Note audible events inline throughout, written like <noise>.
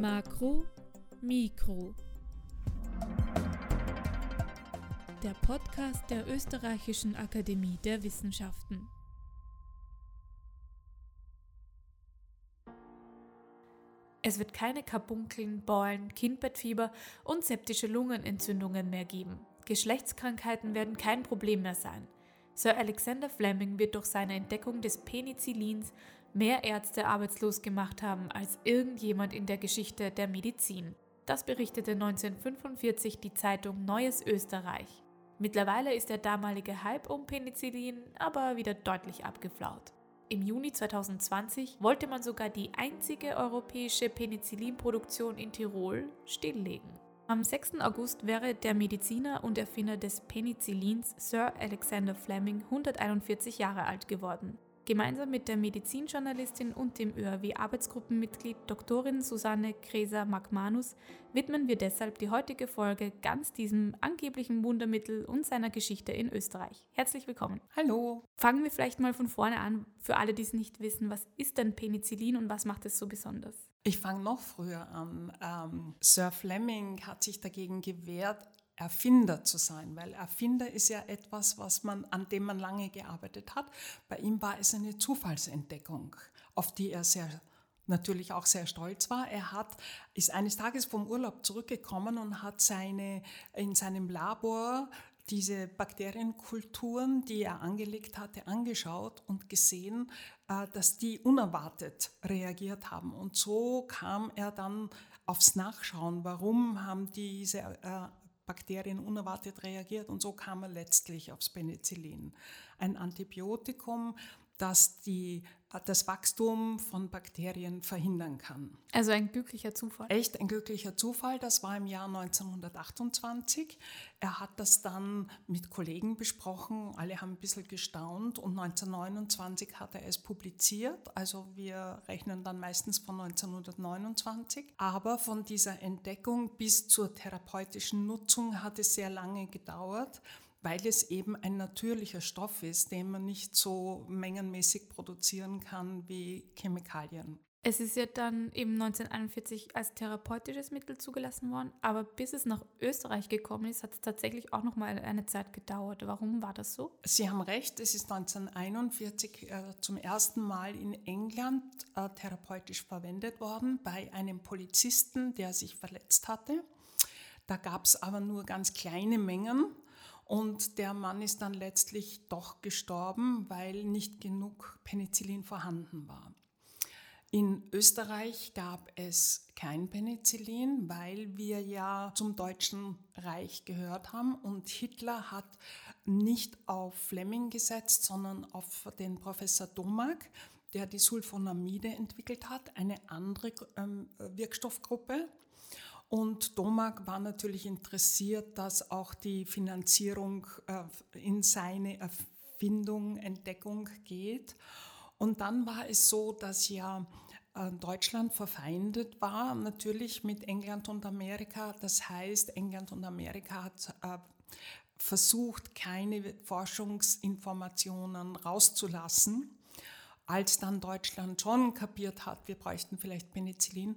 Makro, Mikro. Der Podcast der Österreichischen Akademie der Wissenschaften. Es wird keine Karbunkeln, Beulen, Kindbettfieber und septische Lungenentzündungen mehr geben. Geschlechtskrankheiten werden kein Problem mehr sein. Sir Alexander Fleming wird durch seine Entdeckung des Penicillins mehr Ärzte arbeitslos gemacht haben als irgendjemand in der Geschichte der Medizin. Das berichtete 1945 die Zeitung Neues Österreich. Mittlerweile ist der damalige Hype um Penicillin aber wieder deutlich abgeflaut. Im Juni 2020 wollte man sogar die einzige europäische Penicillinproduktion in Tirol stilllegen. Am 6. August wäre der Mediziner und Erfinder des Penicillins Sir Alexander Fleming 141 Jahre alt geworden. Gemeinsam mit der Medizinjournalistin und dem ÖAW-Arbeitsgruppenmitglied Doktorin Susanne Kreser-Magmanus widmen wir deshalb die heutige Folge ganz diesem angeblichen Wundermittel und seiner Geschichte in Österreich. Herzlich willkommen. Hallo. Fangen wir vielleicht mal von vorne an, für alle, die es nicht wissen. Was ist denn Penicillin und was macht es so besonders? Ich fange noch früher an. Ähm, Sir Fleming hat sich dagegen gewehrt, Erfinder zu sein, weil Erfinder ist ja etwas, was man, an dem man lange gearbeitet hat. Bei ihm war es eine Zufallsentdeckung, auf die er sehr natürlich auch sehr stolz war. Er hat, ist eines Tages vom Urlaub zurückgekommen und hat seine, in seinem Labor diese Bakterienkulturen, die er angelegt hatte, angeschaut und gesehen, dass die unerwartet reagiert haben. Und so kam er dann aufs Nachschauen, warum haben diese äh, Bakterien unerwartet reagiert und so kam er letztlich aufs Penicillin. Ein Antibiotikum, das die, das Wachstum von Bakterien verhindern kann. Also ein glücklicher Zufall. Echt ein glücklicher Zufall. Das war im Jahr 1928. Er hat das dann mit Kollegen besprochen. Alle haben ein bisschen gestaunt und 1929 hat er es publiziert. Also wir rechnen dann meistens von 1929. Aber von dieser Entdeckung bis zur therapeutischen Nutzung hat es sehr lange gedauert weil es eben ein natürlicher Stoff ist, den man nicht so mengenmäßig produzieren kann wie Chemikalien. Es ist ja dann eben 1941 als therapeutisches Mittel zugelassen worden, aber bis es nach Österreich gekommen ist, hat es tatsächlich auch noch mal eine Zeit gedauert. Warum war das so? Sie haben recht, es ist 1941 äh, zum ersten Mal in England äh, therapeutisch verwendet worden bei einem Polizisten, der sich verletzt hatte. Da gab es aber nur ganz kleine Mengen und der Mann ist dann letztlich doch gestorben, weil nicht genug Penicillin vorhanden war. In Österreich gab es kein Penicillin, weil wir ja zum Deutschen Reich gehört haben und Hitler hat nicht auf Fleming gesetzt, sondern auf den Professor Domak, der die Sulfonamide entwickelt hat, eine andere ähm, Wirkstoffgruppe. Und Domak war natürlich interessiert, dass auch die Finanzierung äh, in seine Erfindung, Entdeckung geht. Und dann war es so, dass ja äh, Deutschland verfeindet war, natürlich mit England und Amerika. Das heißt, England und Amerika hat äh, versucht, keine Forschungsinformationen rauszulassen. Als dann Deutschland schon kapiert hat, wir bräuchten vielleicht Penicillin,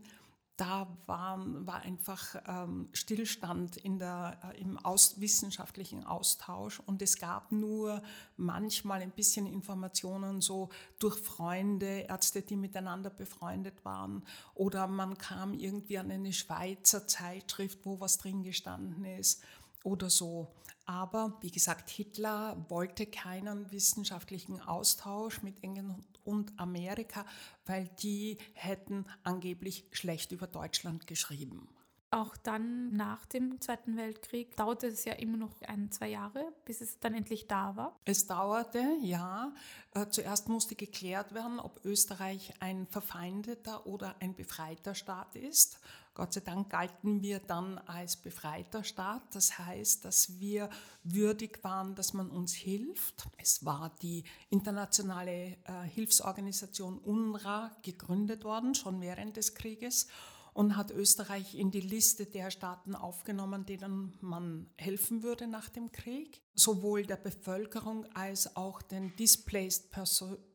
da war, war einfach ähm, Stillstand in der, äh, im aus, wissenschaftlichen Austausch und es gab nur manchmal ein bisschen Informationen so durch Freunde, Ärzte, die miteinander befreundet waren oder man kam irgendwie an eine Schweizer Zeitschrift, wo was drin gestanden ist oder so. Aber wie gesagt, Hitler wollte keinen wissenschaftlichen Austausch mit England und Amerika, weil die hätten angeblich schlecht über Deutschland geschrieben. Auch dann nach dem Zweiten Weltkrieg dauerte es ja immer noch ein, zwei Jahre, bis es dann endlich da war. Es dauerte, ja. Äh, zuerst musste geklärt werden, ob Österreich ein verfeindeter oder ein befreiter Staat ist. Gott sei Dank galten wir dann als befreiter Staat. Das heißt, dass wir würdig waren, dass man uns hilft. Es war die internationale äh, Hilfsorganisation UNRWA gegründet worden, schon während des Krieges. und hat Österreich in die Liste der Staaten aufgenommen, denen man helfen würde nach dem Krieg. Sowohl der Bevölkerung als auch den Displaced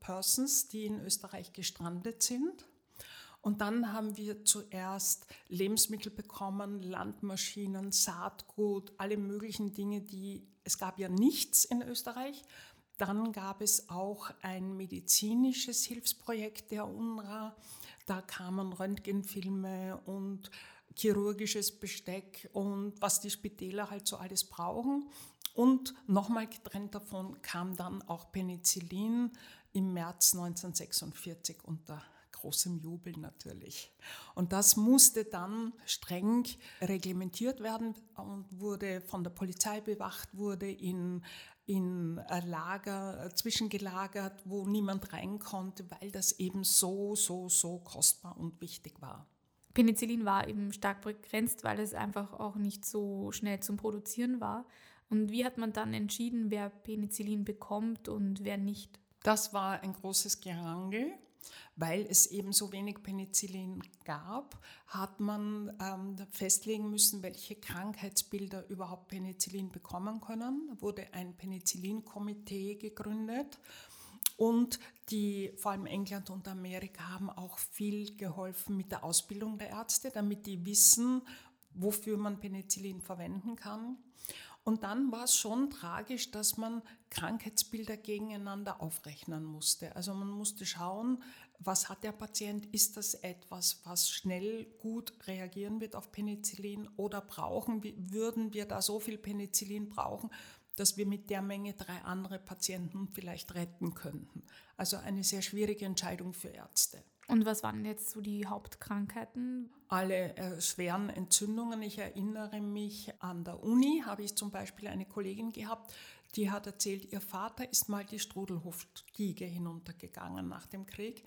Persons, die in Österreich gestrandet sind. Und dann haben wir zuerst Lebensmittel bekommen, Landmaschinen, Saatgut, alle möglichen Dinge, die es gab ja nichts in Österreich. Dann gab es auch ein medizinisches Hilfsprojekt der UNRWA. Da kamen Röntgenfilme und chirurgisches Besteck und was die Spitäler halt so alles brauchen. Und nochmal getrennt davon kam dann auch Penicillin im März 1946 unter großem Jubel natürlich. Und das musste dann streng reglementiert werden und wurde von der Polizei bewacht, wurde in, in Lager zwischengelagert, wo niemand rein konnte, weil das eben so, so, so kostbar und wichtig war. Penicillin war eben stark begrenzt, weil es einfach auch nicht so schnell zum Produzieren war. Und wie hat man dann entschieden, wer Penicillin bekommt und wer nicht? Das war ein großes Gerangel weil es eben so wenig Penicillin gab, hat man ähm, festlegen müssen, welche Krankheitsbilder überhaupt Penicillin bekommen können. Da wurde ein Penicillin-Komitee gegründet. Und die, vor allem England und Amerika, haben auch viel geholfen mit der Ausbildung der Ärzte, damit die wissen, wofür man Penicillin verwenden kann. Und dann war es schon tragisch, dass man Krankheitsbilder gegeneinander aufrechnen musste. Also man musste schauen, was hat der Patient? Ist das etwas, was schnell gut reagieren wird auf Penicillin oder brauchen würden wir da so viel Penicillin brauchen, dass wir mit der Menge drei andere Patienten vielleicht retten könnten? Also eine sehr schwierige Entscheidung für Ärzte. Und was waren jetzt so die Hauptkrankheiten? Alle äh, schweren Entzündungen. Ich erinnere mich an der Uni, habe ich zum Beispiel eine Kollegin gehabt, die hat erzählt, ihr Vater ist mal die Strudelhofstiege hinuntergegangen nach dem Krieg.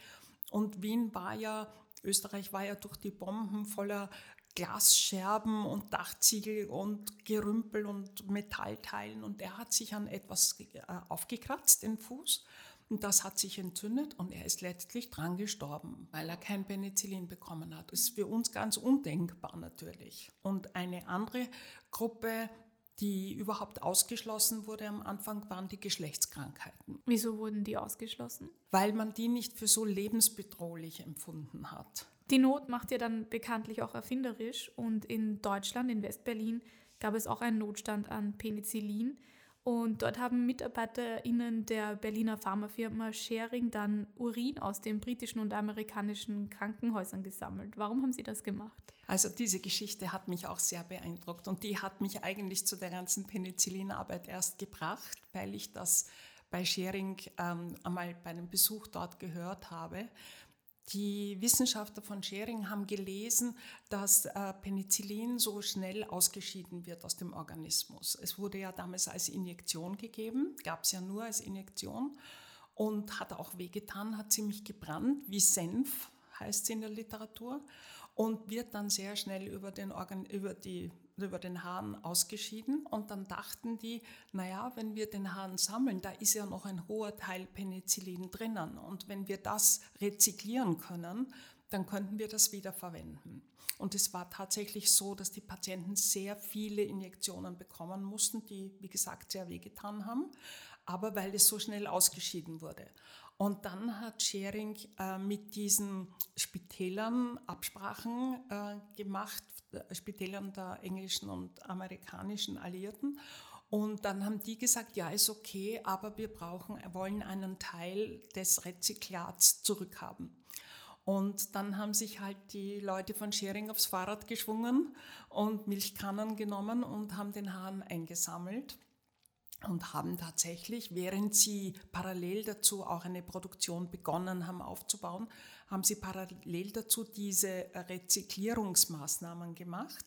Und Wien war ja, Österreich war ja durch die Bomben voller Glasscherben und Dachziegel und Gerümpel und Metallteilen und er hat sich an etwas äh, aufgekratzt, den Fuß. Und das hat sich entzündet und er ist letztlich dran gestorben, weil er kein Penicillin bekommen hat. Das ist für uns ganz undenkbar natürlich. Und eine andere Gruppe, die überhaupt ausgeschlossen wurde am Anfang, waren die Geschlechtskrankheiten. Wieso wurden die ausgeschlossen? Weil man die nicht für so lebensbedrohlich empfunden hat. Die Not macht ja dann bekanntlich auch erfinderisch und in Deutschland, in Westberlin, gab es auch einen Notstand an Penicillin. Und dort haben MitarbeiterInnen der Berliner Pharmafirma Schering dann Urin aus den britischen und amerikanischen Krankenhäusern gesammelt. Warum haben Sie das gemacht? Also diese Geschichte hat mich auch sehr beeindruckt und die hat mich eigentlich zu der ganzen Penicillinarbeit erst gebracht, weil ich das bei Schering ähm, einmal bei einem Besuch dort gehört habe. Die Wissenschaftler von Schering haben gelesen, dass äh, Penicillin so schnell ausgeschieden wird aus dem Organismus. Es wurde ja damals als Injektion gegeben, gab es ja nur als Injektion und hat auch wehgetan, hat ziemlich gebrannt, wie Senf heißt es in der Literatur und wird dann sehr schnell über den, Organ über die über den Hahn ausgeschieden und dann dachten die, naja, wenn wir den Hahn sammeln, da ist ja noch ein hoher Teil Penicillin drinnen und wenn wir das rezyklieren können, dann könnten wir das wiederverwenden. Und es war tatsächlich so, dass die Patienten sehr viele Injektionen bekommen mussten, die, wie gesagt, sehr wehgetan haben, aber weil es so schnell ausgeschieden wurde. Und dann hat Schering äh, mit diesen Spitälern Absprachen äh, gemacht, äh, Spitälern der englischen und amerikanischen Alliierten. Und dann haben die gesagt, ja, ist okay, aber wir brauchen, wollen einen Teil des Rezyklats zurückhaben. Und dann haben sich halt die Leute von Schering aufs Fahrrad geschwungen und Milchkannen genommen und haben den Hahn eingesammelt und haben tatsächlich, während sie parallel dazu auch eine Produktion begonnen haben aufzubauen, haben sie parallel dazu diese Rezyklierungsmaßnahmen gemacht.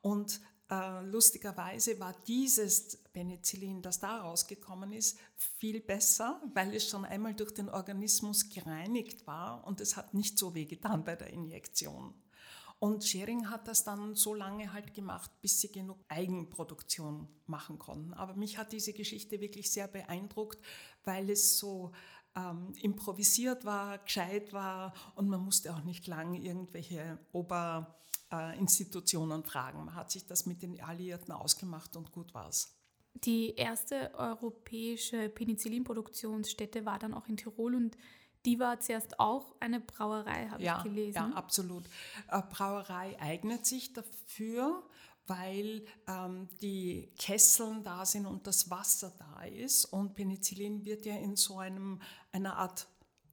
Und äh, lustigerweise war dieses Penicillin, das da rausgekommen ist, viel besser, weil es schon einmal durch den Organismus gereinigt war und es hat nicht so weh getan bei der Injektion. Und Schering hat das dann so lange halt gemacht, bis sie genug Eigenproduktion machen konnten. Aber mich hat diese Geschichte wirklich sehr beeindruckt, weil es so ähm, improvisiert war, gescheit war und man musste auch nicht lang irgendwelche Oberinstitutionen fragen. Man hat sich das mit den Alliierten ausgemacht und gut war's. Die erste europäische Penicillinproduktionsstätte war dann auch in Tirol und die war zuerst auch eine Brauerei, habe ja, ich gelesen. Ja, absolut. Eine Brauerei eignet sich dafür, weil ähm, die Kesseln da sind und das Wasser da ist. Und Penicillin wird ja in so einem, einer Art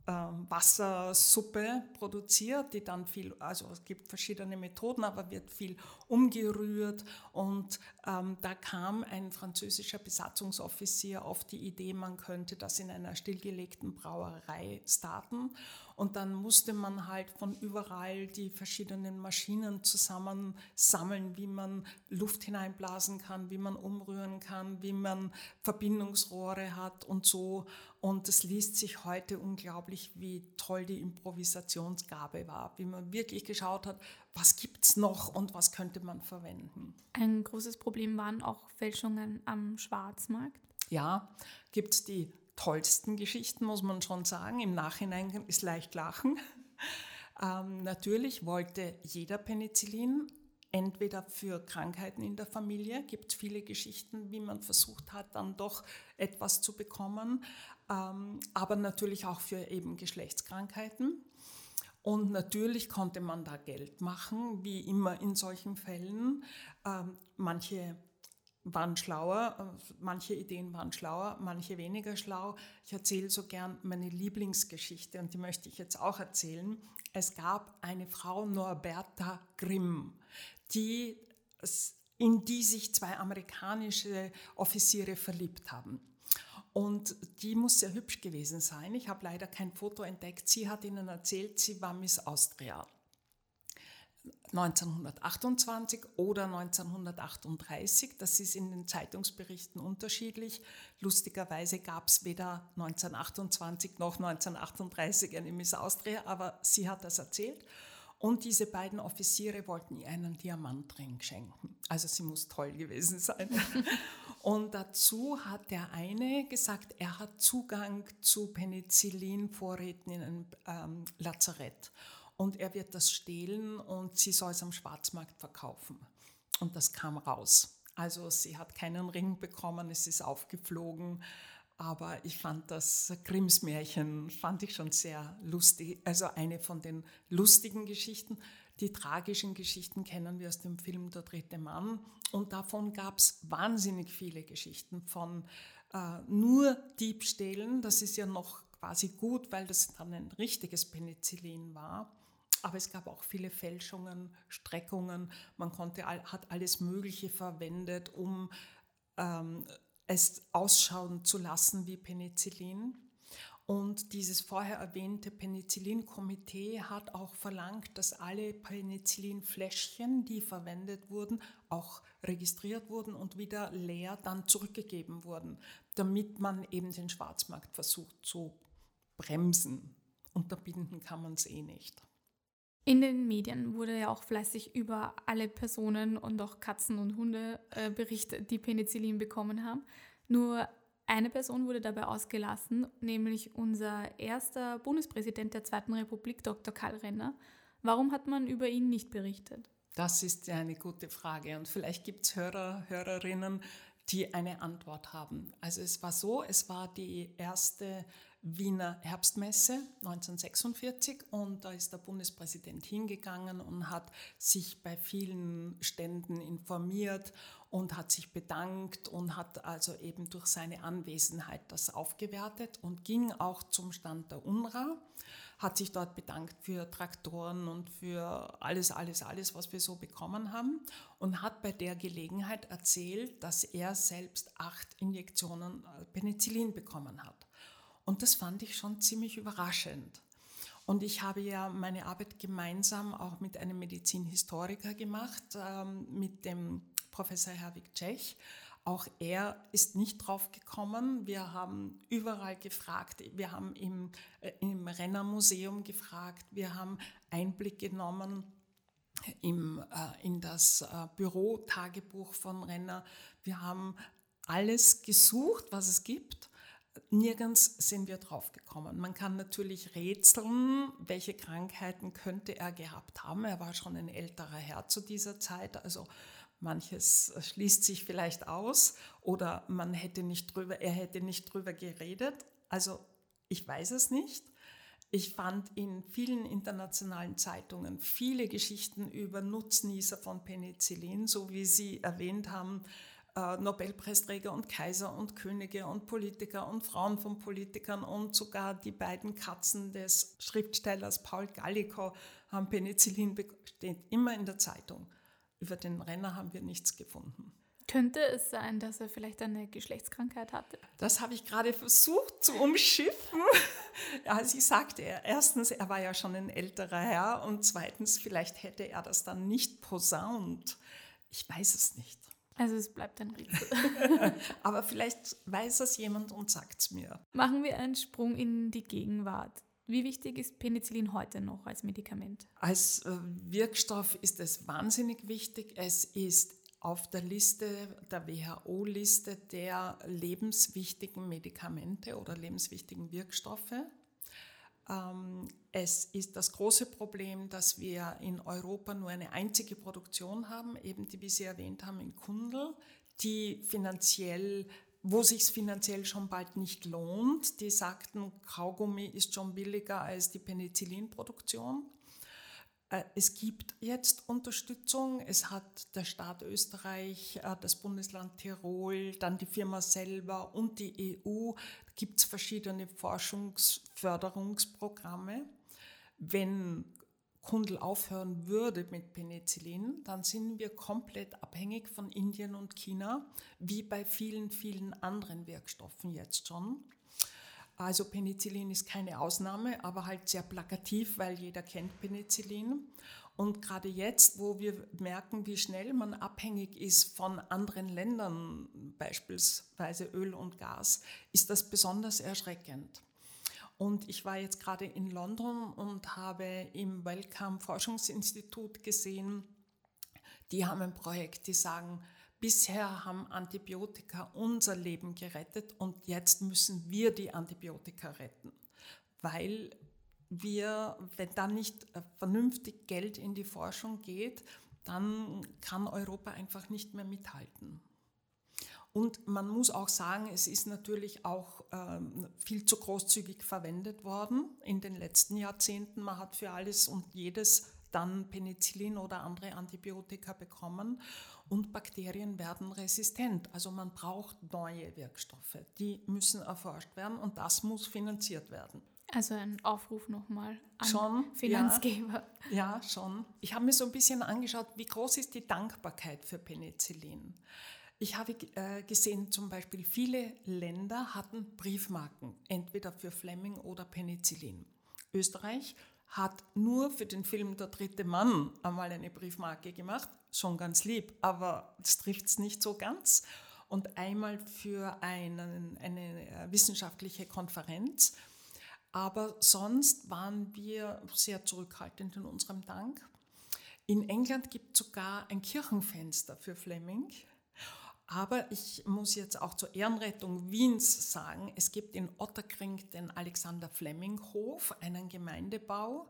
Wassersuppe produziert, die dann viel, also es gibt verschiedene Methoden, aber wird viel umgerührt. Und ähm, da kam ein französischer Besatzungsoffizier auf die Idee, man könnte das in einer stillgelegten Brauerei starten. Und dann musste man halt von überall die verschiedenen Maschinen zusammensammeln, wie man Luft hineinblasen kann, wie man umrühren kann, wie man Verbindungsrohre hat und so. Und es liest sich heute unglaublich, wie toll die Improvisationsgabe war, wie man wirklich geschaut hat, was gibt es noch und was könnte man verwenden. Ein großes Problem waren auch Fälschungen am Schwarzmarkt. Ja, gibt es die tollsten Geschichten, muss man schon sagen. Im Nachhinein ist leicht lachen. <laughs> Ähm, natürlich wollte jeder Penicillin, entweder für Krankheiten in der Familie, gibt es viele Geschichten, wie man versucht hat, dann doch etwas zu bekommen, ähm, aber natürlich auch für eben Geschlechtskrankheiten. Und natürlich konnte man da Geld machen, wie immer in solchen Fällen. Ähm, manche waren schlauer, manche Ideen waren schlauer, manche weniger schlau. Ich erzähle so gern meine Lieblingsgeschichte und die möchte ich jetzt auch erzählen. Es gab eine Frau, Norberta Grimm, die, in die sich zwei amerikanische Offiziere verliebt haben. Und die muss sehr hübsch gewesen sein. Ich habe leider kein Foto entdeckt. Sie hat ihnen erzählt, sie war Miss Austria. 1928 oder 1938. Das ist in den Zeitungsberichten unterschiedlich. Lustigerweise gab es weder 1928 noch 1938 eine Miss Austria, aber sie hat das erzählt. Und diese beiden Offiziere wollten ihr einen Diamantring schenken. Also sie muss toll gewesen sein. <laughs> Und dazu hat der eine gesagt, er hat Zugang zu Penicillinvorräten in einem ähm, Lazarett und er wird das stehlen und sie soll es am Schwarzmarkt verkaufen. Und das kam raus. Also sie hat keinen Ring bekommen, es ist aufgeflogen. Aber ich fand das Grimms Märchen, fand ich schon sehr lustig. Also eine von den lustigen Geschichten. Die tragischen Geschichten kennen wir aus dem Film Der dritte Mann. Und davon gab es wahnsinnig viele Geschichten von äh, nur Diebstählen. Das ist ja noch quasi gut, weil das dann ein richtiges Penicillin war. Aber es gab auch viele Fälschungen, Streckungen. Man konnte, hat alles Mögliche verwendet, um ähm, es ausschauen zu lassen wie Penicillin. Und dieses vorher erwähnte Penicillin-Komitee hat auch verlangt, dass alle Penicillin-Fläschchen, die verwendet wurden, auch registriert wurden und wieder leer dann zurückgegeben wurden, damit man eben den Schwarzmarkt versucht zu bremsen. Unterbinden kann man es eh nicht. In den Medien wurde ja auch fleißig über alle Personen und auch Katzen und Hunde äh, berichtet, die Penicillin bekommen haben. Nur eine Person wurde dabei ausgelassen, nämlich unser erster Bundespräsident der Zweiten Republik, Dr. Karl Renner. Warum hat man über ihn nicht berichtet? Das ist eine gute Frage und vielleicht gibt es Hörer, Hörerinnen, die eine Antwort haben. Also es war so, es war die erste Wiener Herbstmesse 1946 und da ist der Bundespräsident hingegangen und hat sich bei vielen Ständen informiert und hat sich bedankt und hat also eben durch seine Anwesenheit das aufgewertet und ging auch zum Stand der UNRWA, hat sich dort bedankt für Traktoren und für alles, alles, alles, was wir so bekommen haben und hat bei der Gelegenheit erzählt, dass er selbst acht Injektionen Penicillin bekommen hat. Und das fand ich schon ziemlich überraschend. Und ich habe ja meine Arbeit gemeinsam auch mit einem Medizinhistoriker gemacht, ähm, mit dem Professor Herwig Tschech. Auch er ist nicht drauf gekommen. Wir haben überall gefragt. Wir haben im, äh, im Renner-Museum gefragt. Wir haben Einblick genommen im, äh, in das äh, Büro-Tagebuch von Renner. Wir haben alles gesucht, was es gibt Nirgends sind wir drauf gekommen. Man kann natürlich rätseln, welche Krankheiten könnte er gehabt haben. Er war schon ein älterer Herr zu dieser Zeit, also manches schließt sich vielleicht aus oder man hätte nicht drüber, er hätte nicht drüber geredet. Also ich weiß es nicht. Ich fand in vielen internationalen Zeitungen viele Geschichten über Nutznießer von Penicillin, so wie Sie erwähnt haben, äh, Nobelpreisträger und Kaiser und Könige und Politiker und Frauen von Politikern und sogar die beiden Katzen des Schriftstellers Paul Gallico haben Penicillin, steht immer in der Zeitung. Über den Renner haben wir nichts gefunden. Könnte es sein, dass er vielleicht eine Geschlechtskrankheit hatte? Das habe ich gerade versucht zu umschiffen. <laughs> ja, sie sagte, erstens, er war ja schon ein älterer Herr und zweitens, vielleicht hätte er das dann nicht posaunt. Ich weiß es nicht. Also es bleibt ein Rätsel. <laughs> Aber vielleicht weiß es jemand und sagt es mir. Machen wir einen Sprung in die Gegenwart. Wie wichtig ist Penicillin heute noch als Medikament? Als äh, Wirkstoff ist es wahnsinnig wichtig. Es ist auf der Liste, der WHO-Liste der lebenswichtigen Medikamente oder lebenswichtigen Wirkstoffe. Ähm, es ist das große Problem, dass wir in Europa nur eine einzige Produktion haben, eben die, wie Sie erwähnt haben, in Kundl, die finanziell wo sich finanziell schon bald nicht lohnt. Die sagten, Kaugummi ist schon billiger als die Penicillinproduktion. Äh, es gibt jetzt Unterstützung. Es hat der Staat Österreich, äh, das Bundesland Tirol, dann die Firma selber und die EU gibt es verschiedene Forschungsförderungsprogramme. Wenn Kundl aufhören würde mit Penicillin, dann sind wir komplett abhängig von Indien und China, wie bei vielen, vielen anderen Wirkstoffen jetzt schon. Also Penicillin ist keine Ausnahme, aber halt sehr plakativ, weil jeder kennt Penicillin. Und gerade jetzt, wo wir merken, wie schnell man abhängig ist von anderen Ländern, beispielsweise Öl und Gas, ist das besonders erschreckend. Und ich war jetzt gerade in London und habe im Wellcome Forschungsinstitut gesehen, die haben ein Projekt, die sagen, bisher haben Antibiotika unser Leben gerettet und jetzt müssen wir die Antibiotika retten, weil wir, wenn dann nicht äh, vernünftig Geld in die Forschung geht, dann kann Europa einfach nicht mehr mithalten. Und man muss auch sagen, es ist natürlich auch ähm, viel zu großzügig verwendet worden in den letzten Jahrzehnten. Man hat für alles und jedes dann Penicillin oder andere Antibiotika bekommen und Bakterien werden resistent. Also man braucht neue Wirkstoffe, die müssen erforscht werden und das muss finanziert werden. Also ein Aufruf nochmal an schon, Finanzgeber. Ja, ja, schon. Ich habe mir so ein bisschen angeschaut, wie groß ist die Dankbarkeit für Penicillin. Ich habe äh, gesehen, zum Beispiel viele Länder hatten Briefmarken, entweder für Fleming oder Penicillin. Österreich hat nur für den Film Der dritte Mann einmal eine Briefmarke gemacht, schon ganz lieb, aber das trifft es nicht so ganz. Und einmal für einen, eine äh, wissenschaftliche Konferenz. Aber sonst waren wir sehr zurückhaltend in unserem Dank. In England gibt es sogar ein Kirchenfenster für Fleming. Aber ich muss jetzt auch zur Ehrenrettung Wiens sagen, es gibt in Otterkring den Alexander Fleming Hof, einen Gemeindebau.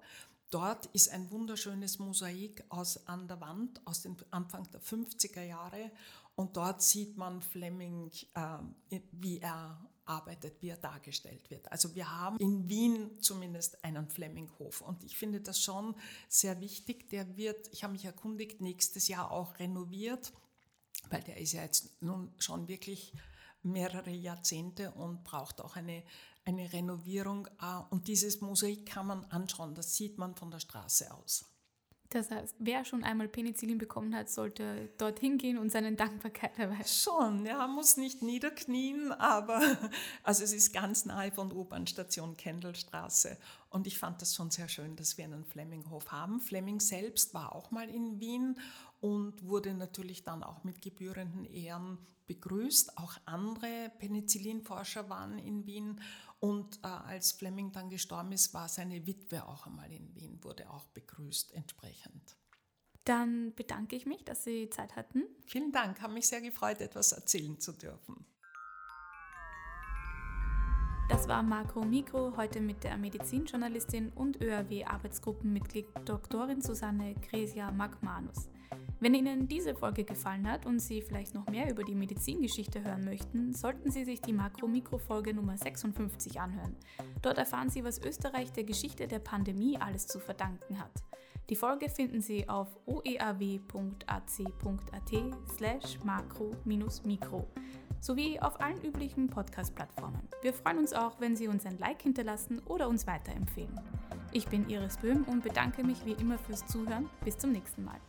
Dort ist ein wunderschönes Mosaik aus, an der Wand aus dem Anfang der 50er Jahre und dort sieht man Fleming, äh, wie er arbeitet, wie er dargestellt wird. Also wir haben in Wien zumindest einen Fleminghof und ich finde das schon sehr wichtig. Der wird, ich habe mich erkundigt, nächstes Jahr auch renoviert weil der ist ja jetzt nun schon wirklich mehrere Jahrzehnte und braucht auch eine, eine Renovierung. Ah, und dieses Mosaik kann man anschauen, das sieht man von der Straße aus. Das heißt, wer schon einmal Penicillin bekommen hat, sollte dorthin gehen und seine Dankbarkeit erweisen. Schon, ja, muss nicht niederknien, aber <laughs> also es ist ganz nahe von U-Bahn-Station Kendallstraße. Und ich fand das schon sehr schön, dass wir einen Fleminghof haben. Fleming selbst war auch mal in Wien und wurde natürlich dann auch mit gebührenden Ehren begrüßt. Auch andere Penicillinforscher waren in Wien und äh, als Fleming dann gestorben ist, war seine Witwe auch einmal in Wien, wurde auch begrüßt entsprechend. Dann bedanke ich mich, dass Sie Zeit hatten. Vielen Dank, habe mich sehr gefreut, etwas erzählen zu dürfen. Das war Makro Mikro, heute mit der Medizinjournalistin und ÖRW-Arbeitsgruppenmitglied Doktorin Susanne Gresia Magmanus. Wenn Ihnen diese Folge gefallen hat und Sie vielleicht noch mehr über die Medizingeschichte hören möchten, sollten Sie sich die Makro-Mikro-Folge Nummer 56 anhören. Dort erfahren Sie, was Österreich der Geschichte der Pandemie alles zu verdanken hat. Die Folge finden Sie auf oeaw.ac.at slash makro-mikro sowie auf allen üblichen Podcast-Plattformen. Wir freuen uns auch, wenn Sie uns ein Like hinterlassen oder uns weiterempfehlen. Ich bin Iris Böhm und bedanke mich wie immer fürs Zuhören. Bis zum nächsten Mal.